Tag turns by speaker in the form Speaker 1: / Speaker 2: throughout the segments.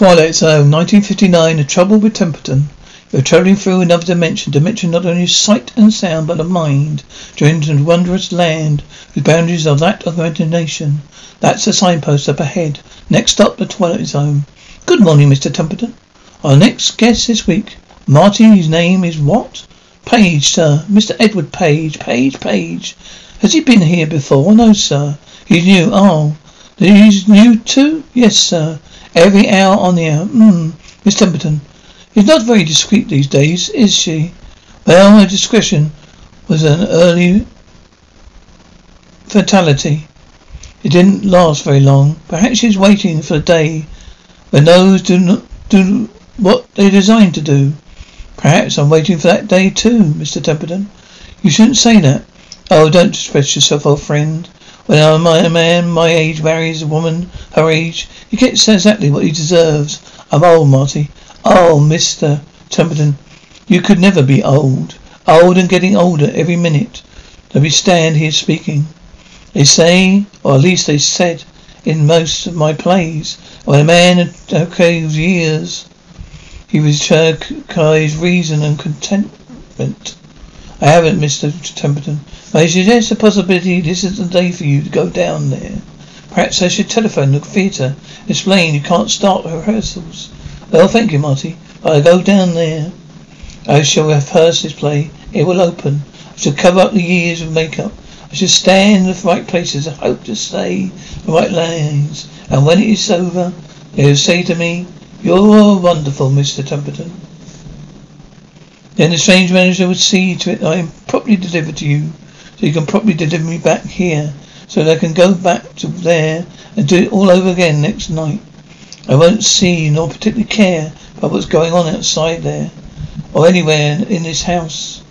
Speaker 1: Twilight Zone, 1959, The Trouble with Templeton. You're traveling through another dimension, dimension not only of sight and sound, but of mind, joined into a wondrous land whose boundaries are that of imagination. That's the signpost up ahead. Next stop, the Twilight Zone. Good morning, Mr. Templeton. Our next guest this week, Marty, his name is what? Page, sir. Mr. Edward Page. Page, Page. Has he been here before? No, sir. He's new. Oh, he's new too? Yes, sir. Every hour on the hour. Hmm. Miss Templeton. She's not very discreet these days, is she? Well, her discretion was an early fatality. It didn't last very long. Perhaps she's waiting for the day when those do not do what they're designed to do. Perhaps I'm waiting for that day too, Mr. Templeton. You shouldn't say that. Oh, don't distress yourself, old friend. When a man my age marries a woman her age, he gets exactly what he deserves. I'm old, Marty. Oh, Mr. Templeton, you could never be old. Old and getting older every minute that we stand here speaking. They say, or at least they said, in most of my plays, when a man achieved years, he requires reason and contentment. I haven't, Mr. Templeton. I suggest the possibility this is the day for you to go down there. Perhaps I should telephone the theatre, explain you can't start rehearsals. Well, thank you, Marty. But I go down there. I shall rehearse this play. It will open. I shall cover up the years with makeup. I shall stand in the right places. I hope to say the right lines. And when it is over, they will say to me, You're wonderful, Mr. Templeton. Then the strange manager would see to it I am properly delivered to you, so you can properly deliver me back here, so that I can go back to there and do it all over again next night. I won't see nor particularly care about what's going on outside there, or anywhere in this house.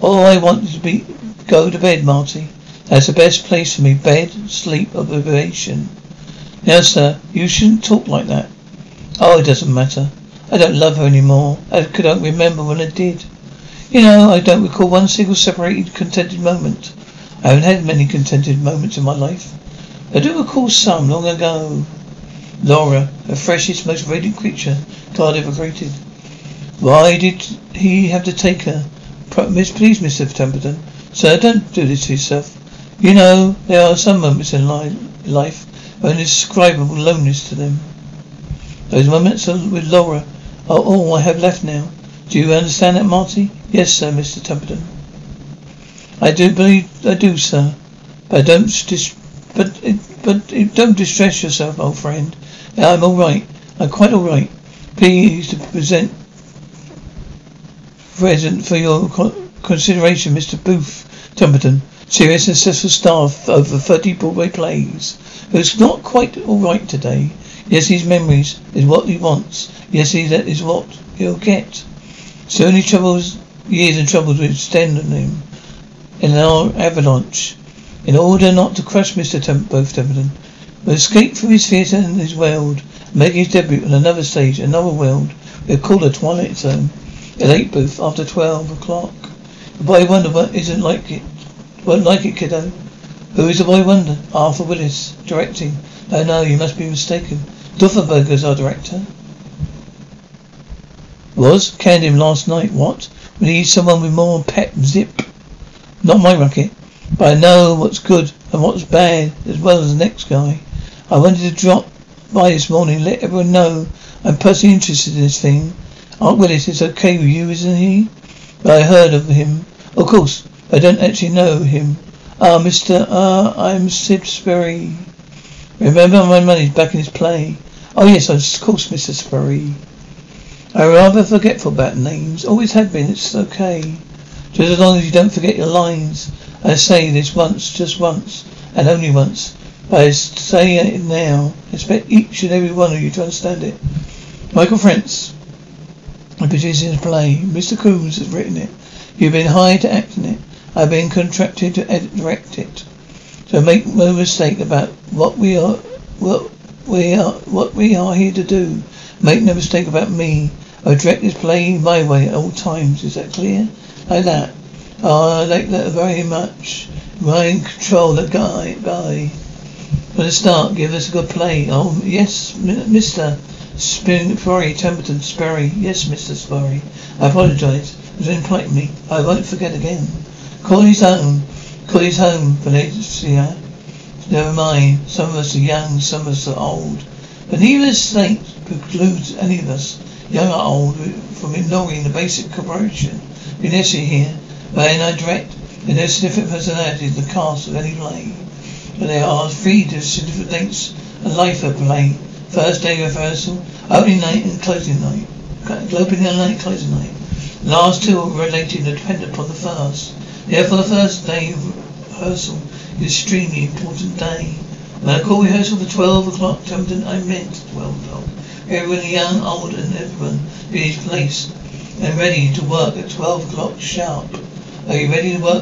Speaker 1: All I want is to be go to bed, Marty. That's the best place for me. Bed, sleep, observation. Now, sir, you shouldn't talk like that. Oh, it doesn't matter. I don't love her anymore. I don't remember when I did. You know, I don't recall one single separated, contented moment. I haven't had many contented moments in my life. I do recall some long ago. Laura, the freshest, most radiant creature God ever created. Why did he have to take her? Miss, please, Mr. Templeton. Sir, don't do this to yourself. You know, there are some moments in life of indescribable loneliness to them. Those moments with Laura are all I have left now. Do you understand that, Marty? Yes, sir, Mr. Templeton. I do believe I do, sir. But don't dis- but but don't distress yourself, old friend. I'm all right. I'm quite all right. Please to present present for your consideration, Mr. Booth Templeton, serious and successful staff over 30 Broadway plays, who's not quite all right today. Yes, his memories is what he wants. Yes, he, that is what he'll get. So many troubles, years and troubles will extend on him in an avalanche. In order not to crush Mr. Temp- both Templeton, but escape from his theatre and his world, make his debut on another stage, another world, We call a Twilight Zone. A late booth after twelve o'clock. The boy wonder what isn't like it. Won't like it, kiddo. Who is the boy wonder? Arthur Willis, directing. Oh no, you must be mistaken. Duffenberger's our director. Was? Canned him last night. What? We need someone with more pep zip. Not my racket. But I know what's good and what's bad as well as the next guy. I wanted to drop by this morning, let everyone know I'm personally interested in this thing. Aunt Willis is okay with you, isn't he? But I heard of him. Of course, I don't actually know him. Ah, Mr. Ah, I'm Sid Sperry. Remember my money's back in his play. Oh yes, of course, Mr. Sperry. I'm rather forgetful about names. Always have been. It's okay. Just as long as you don't forget your lines. I say this once, just once, and only once. But I say it now. I expect each and every one of you to understand it. Michael Frentz, I'm producing the play. Mr. Coombs has written it. You've been hired to act in it. I've been contracted to edit, direct it. So make no mistake about what we are, what we are, what we are here to do. Make no mistake about me. I direct this play my way at all times. Is that clear? Like that. Oh, I like that very much. I control the guy, guy. For the start, give us a good play. Oh, yes, Mr. Spin, Templeton, Sperry. Yes, Mr. Sperry. I apologize. Was me. I won't forget again. Call his home. Call his home, Valencia. Eh? Never mind. Some of us are young, some of us are old. But neither state precludes any of us young or old, from ignoring the basic cooperation. Vanessa here, in I direct, and there's different personalities in the cast of any play. But there are three different dates and life of play. First day rehearsal, opening night and closing night. Opening night, closing night. Last two are related and dependent upon the first. Therefore the first day of rehearsal is extremely important day. When I call rehearsal for twelve o'clock, I meant twelve o'clock. Everyone young, old, and everyone in his place and ready to work at 12 o'clock sharp. Are you ready to work?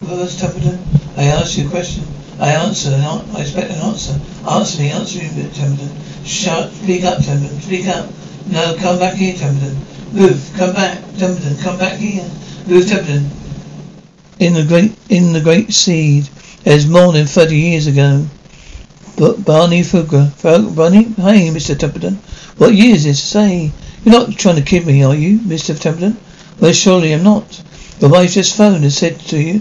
Speaker 1: Well, Templeton, I ask you a question. I answer, and I expect an answer. Answer me, answer me, Templeton. Shout, speak up, Templeton, speak up. No, come back here, Templeton. Move, come back, Templeton, come back here. Move, Templeton. In the great, in the great seed, there's more than thirty years ago. But Barney Flueger, Barney, hey, Mr. Templeton, what year is this? Say, you're not trying to kid me, are you, Mr. Templeton? Well, surely I'm not. The wife just phoned and said to you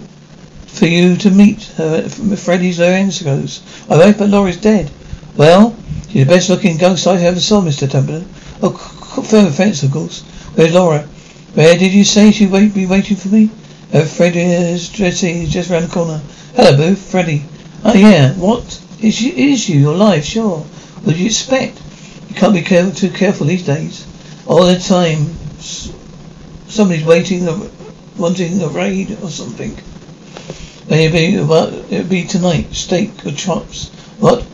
Speaker 1: for you to meet uh, her at Freddie's Lorenzo's. I hope that Laura's dead. Well, She's the best looking ghost I ever saw, Mr. Templeton. Oh, further offence, of course. Where's Laura? Where did you say she'd wait, be waiting for me? Oh, Freddy is Jesse just round the corner. Hello, Booth. Freddy. Oh, yeah. What? Is you, is you? Alive, sure. What did you expect? You can't be careful, too careful these days. All the time, somebody's waiting, uh, wanting a raid or something. Maybe well, it'll be tonight. Steak or chops. What?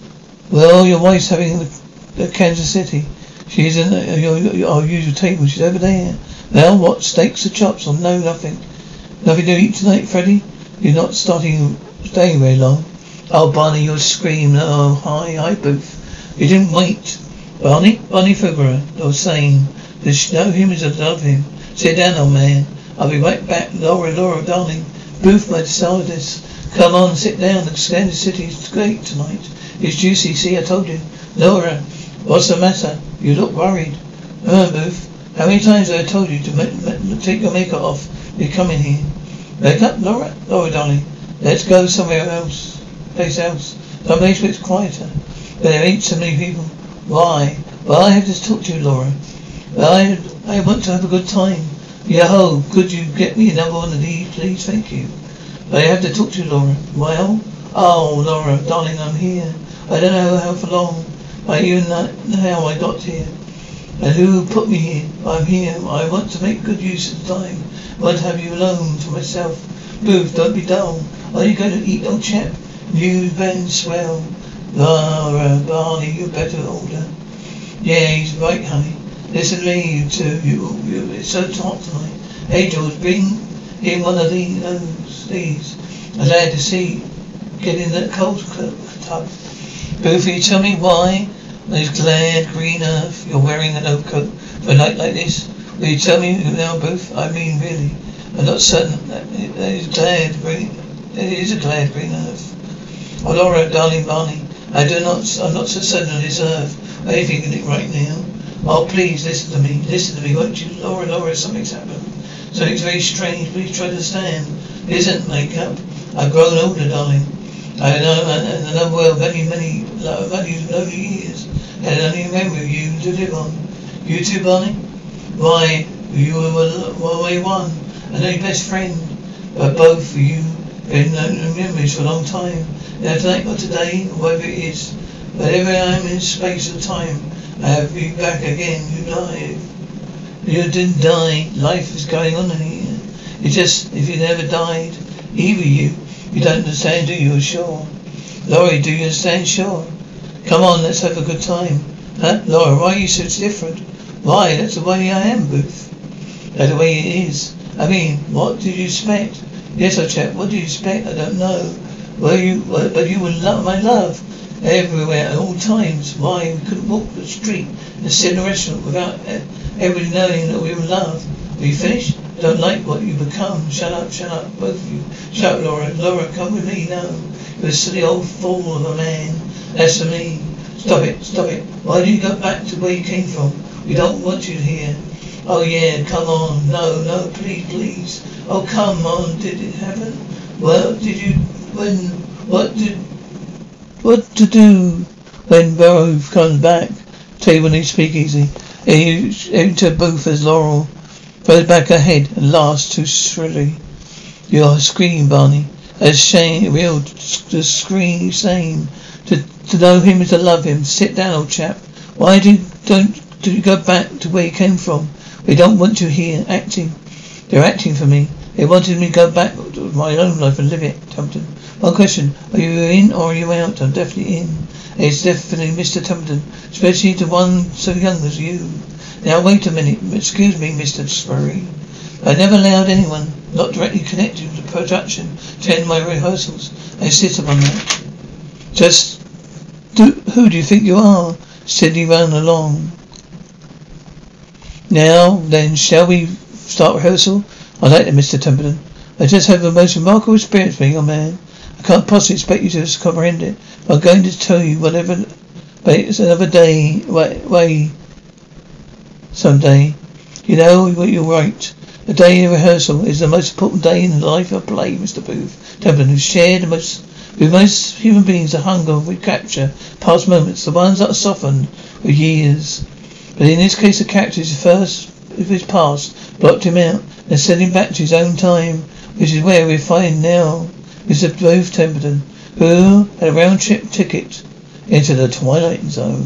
Speaker 1: Well, your wife's having the, the Kansas City. She's in the, your, your, our usual table. She's over there. Well, what? Steaks or chops? Or no, nothing. Nothing to eat tonight, Freddy? You're not starting staying very long. Oh, Barney, you're screaming. Oh, hi, hi, Booth. You didn't wait. Barney? Barney Figueroa. You're saying there's no humans that love him. Sit down, old man. I'll be right back. Laura, Laura, darling. Booth, my this. Come on, sit down. The Kansas City's great tonight. It's juicy. See, I told you. Laura, what's the matter? You look worried. Uh, Booth, how many times have I told you to take your makeup off? You're coming here. Makeup, Laura? Laura, darling. Let's go somewhere else. Place else. Some place where it's quieter. Where there ain't so many people. Why? Well, I have to talk to you, Laura. Well, I, I want to have a good time. Yo, oh, could you get me another one of these, please? Thank you. I have to talk to you, Laura. Well? Oh, Laura, darling, I'm here. I don't know how for long. I even know how I got here. And who put me here? I'm here. I want to make good use of the time. I want to have you alone for myself. Booth, don't be dull. Are you going to eat, old chap? You Ben Swell. Laura, Barney, you're better order. Yeah, he's right, honey. Listen to me, you two. You, you, it's so hot tonight. Hey, George, bring in one of these. Those, these. I'm glad to see. Get in that cold tub. Booth, you tell me why? Those glad green earth, you're wearing an overcoat for a night like this? Will you tell me now, Booth? I mean, really. I'm not certain that it is glad green. It is a glad green earth. Oh, Laura, darling Barney, I do not. I'm not so certain of this earth. Anything in it right now. Oh, please listen to me. Listen to me, won't you? Laura, Laura, something's happened. Something's very strange. Please try to understand. It isn't makeup. Um, I've grown older, darling. I know, and I know well many, many, many lonely years. And only memory of you to live on. You too, Barney? Why, you were my one, and only best friend. But both of you been uh, memories for a long time. Now tonight or today, whatever it is, whatever I am in space or time, I have you back again. You died. You didn't die. Life is going on here. It's just, if you never died, either you, you don't understand, do you? Sure. Laurie, do you understand? Sure. Come on, let's have a good time. Huh? Laura, why are you so different? Why? That's the way I am, Booth. That's the way it is. I mean, what did you expect? Yes, I checked. What did you expect? I don't know. Well, you, well, but you were love, my love everywhere at all times. Why we couldn't walk the street and sit in a restaurant without eh, everybody knowing that we were in love. Are you finished? Don't like what you become. Shut up, shut up, both of you. Shut up, Laura. Laura, come with me. No, you're a silly old fool of a man. That's for me. Stop it, stop it. Why do you go back to where you came from? We don't want you here. Oh yeah, come on. No, no, please, please. Oh come on. Did it happen? Well, did you? When? What did? What to do when Burrow comes back? Tell you when he speak easy. Into both as Laurel throws back her head and laughs too shrilly. You are screaming, Barney. A shame, real to scream, same. To to know him is to love him. Sit down, old chap. Why do you, don't do you go back to where you came from? We don't want you here acting. They're acting for me. They wanted me to go back to my own life and live it, Templeton. One question, are you in or are you out? I'm definitely in. It's definitely Mr. Templeton, especially to one so young as you. Now wait a minute, excuse me, Mr. Sperry. I never allowed anyone not directly connected with the production to attend my rehearsals. I insist upon that. Just do, who do you think you are? Steady run along. Now then, shall we start rehearsal? I like it, Mr. Templeton. I just had the most remarkable experience being a man. I can't possibly expect you to comprehend it. I'm going to tell you whatever, but it's another day, way, way, someday. You know, you're right. The day of rehearsal is the most important day in the life of a play, Mr. Booth. Templeton, who shared the most Because most human beings are hunger we capture past moments, the ones that are softened with years. But in this case, the capture is first of his past, blocked him out, and sent him back to his own time, which is where we find now Mr. Booth Templeton, who had a round trip ticket into the Twilight Zone.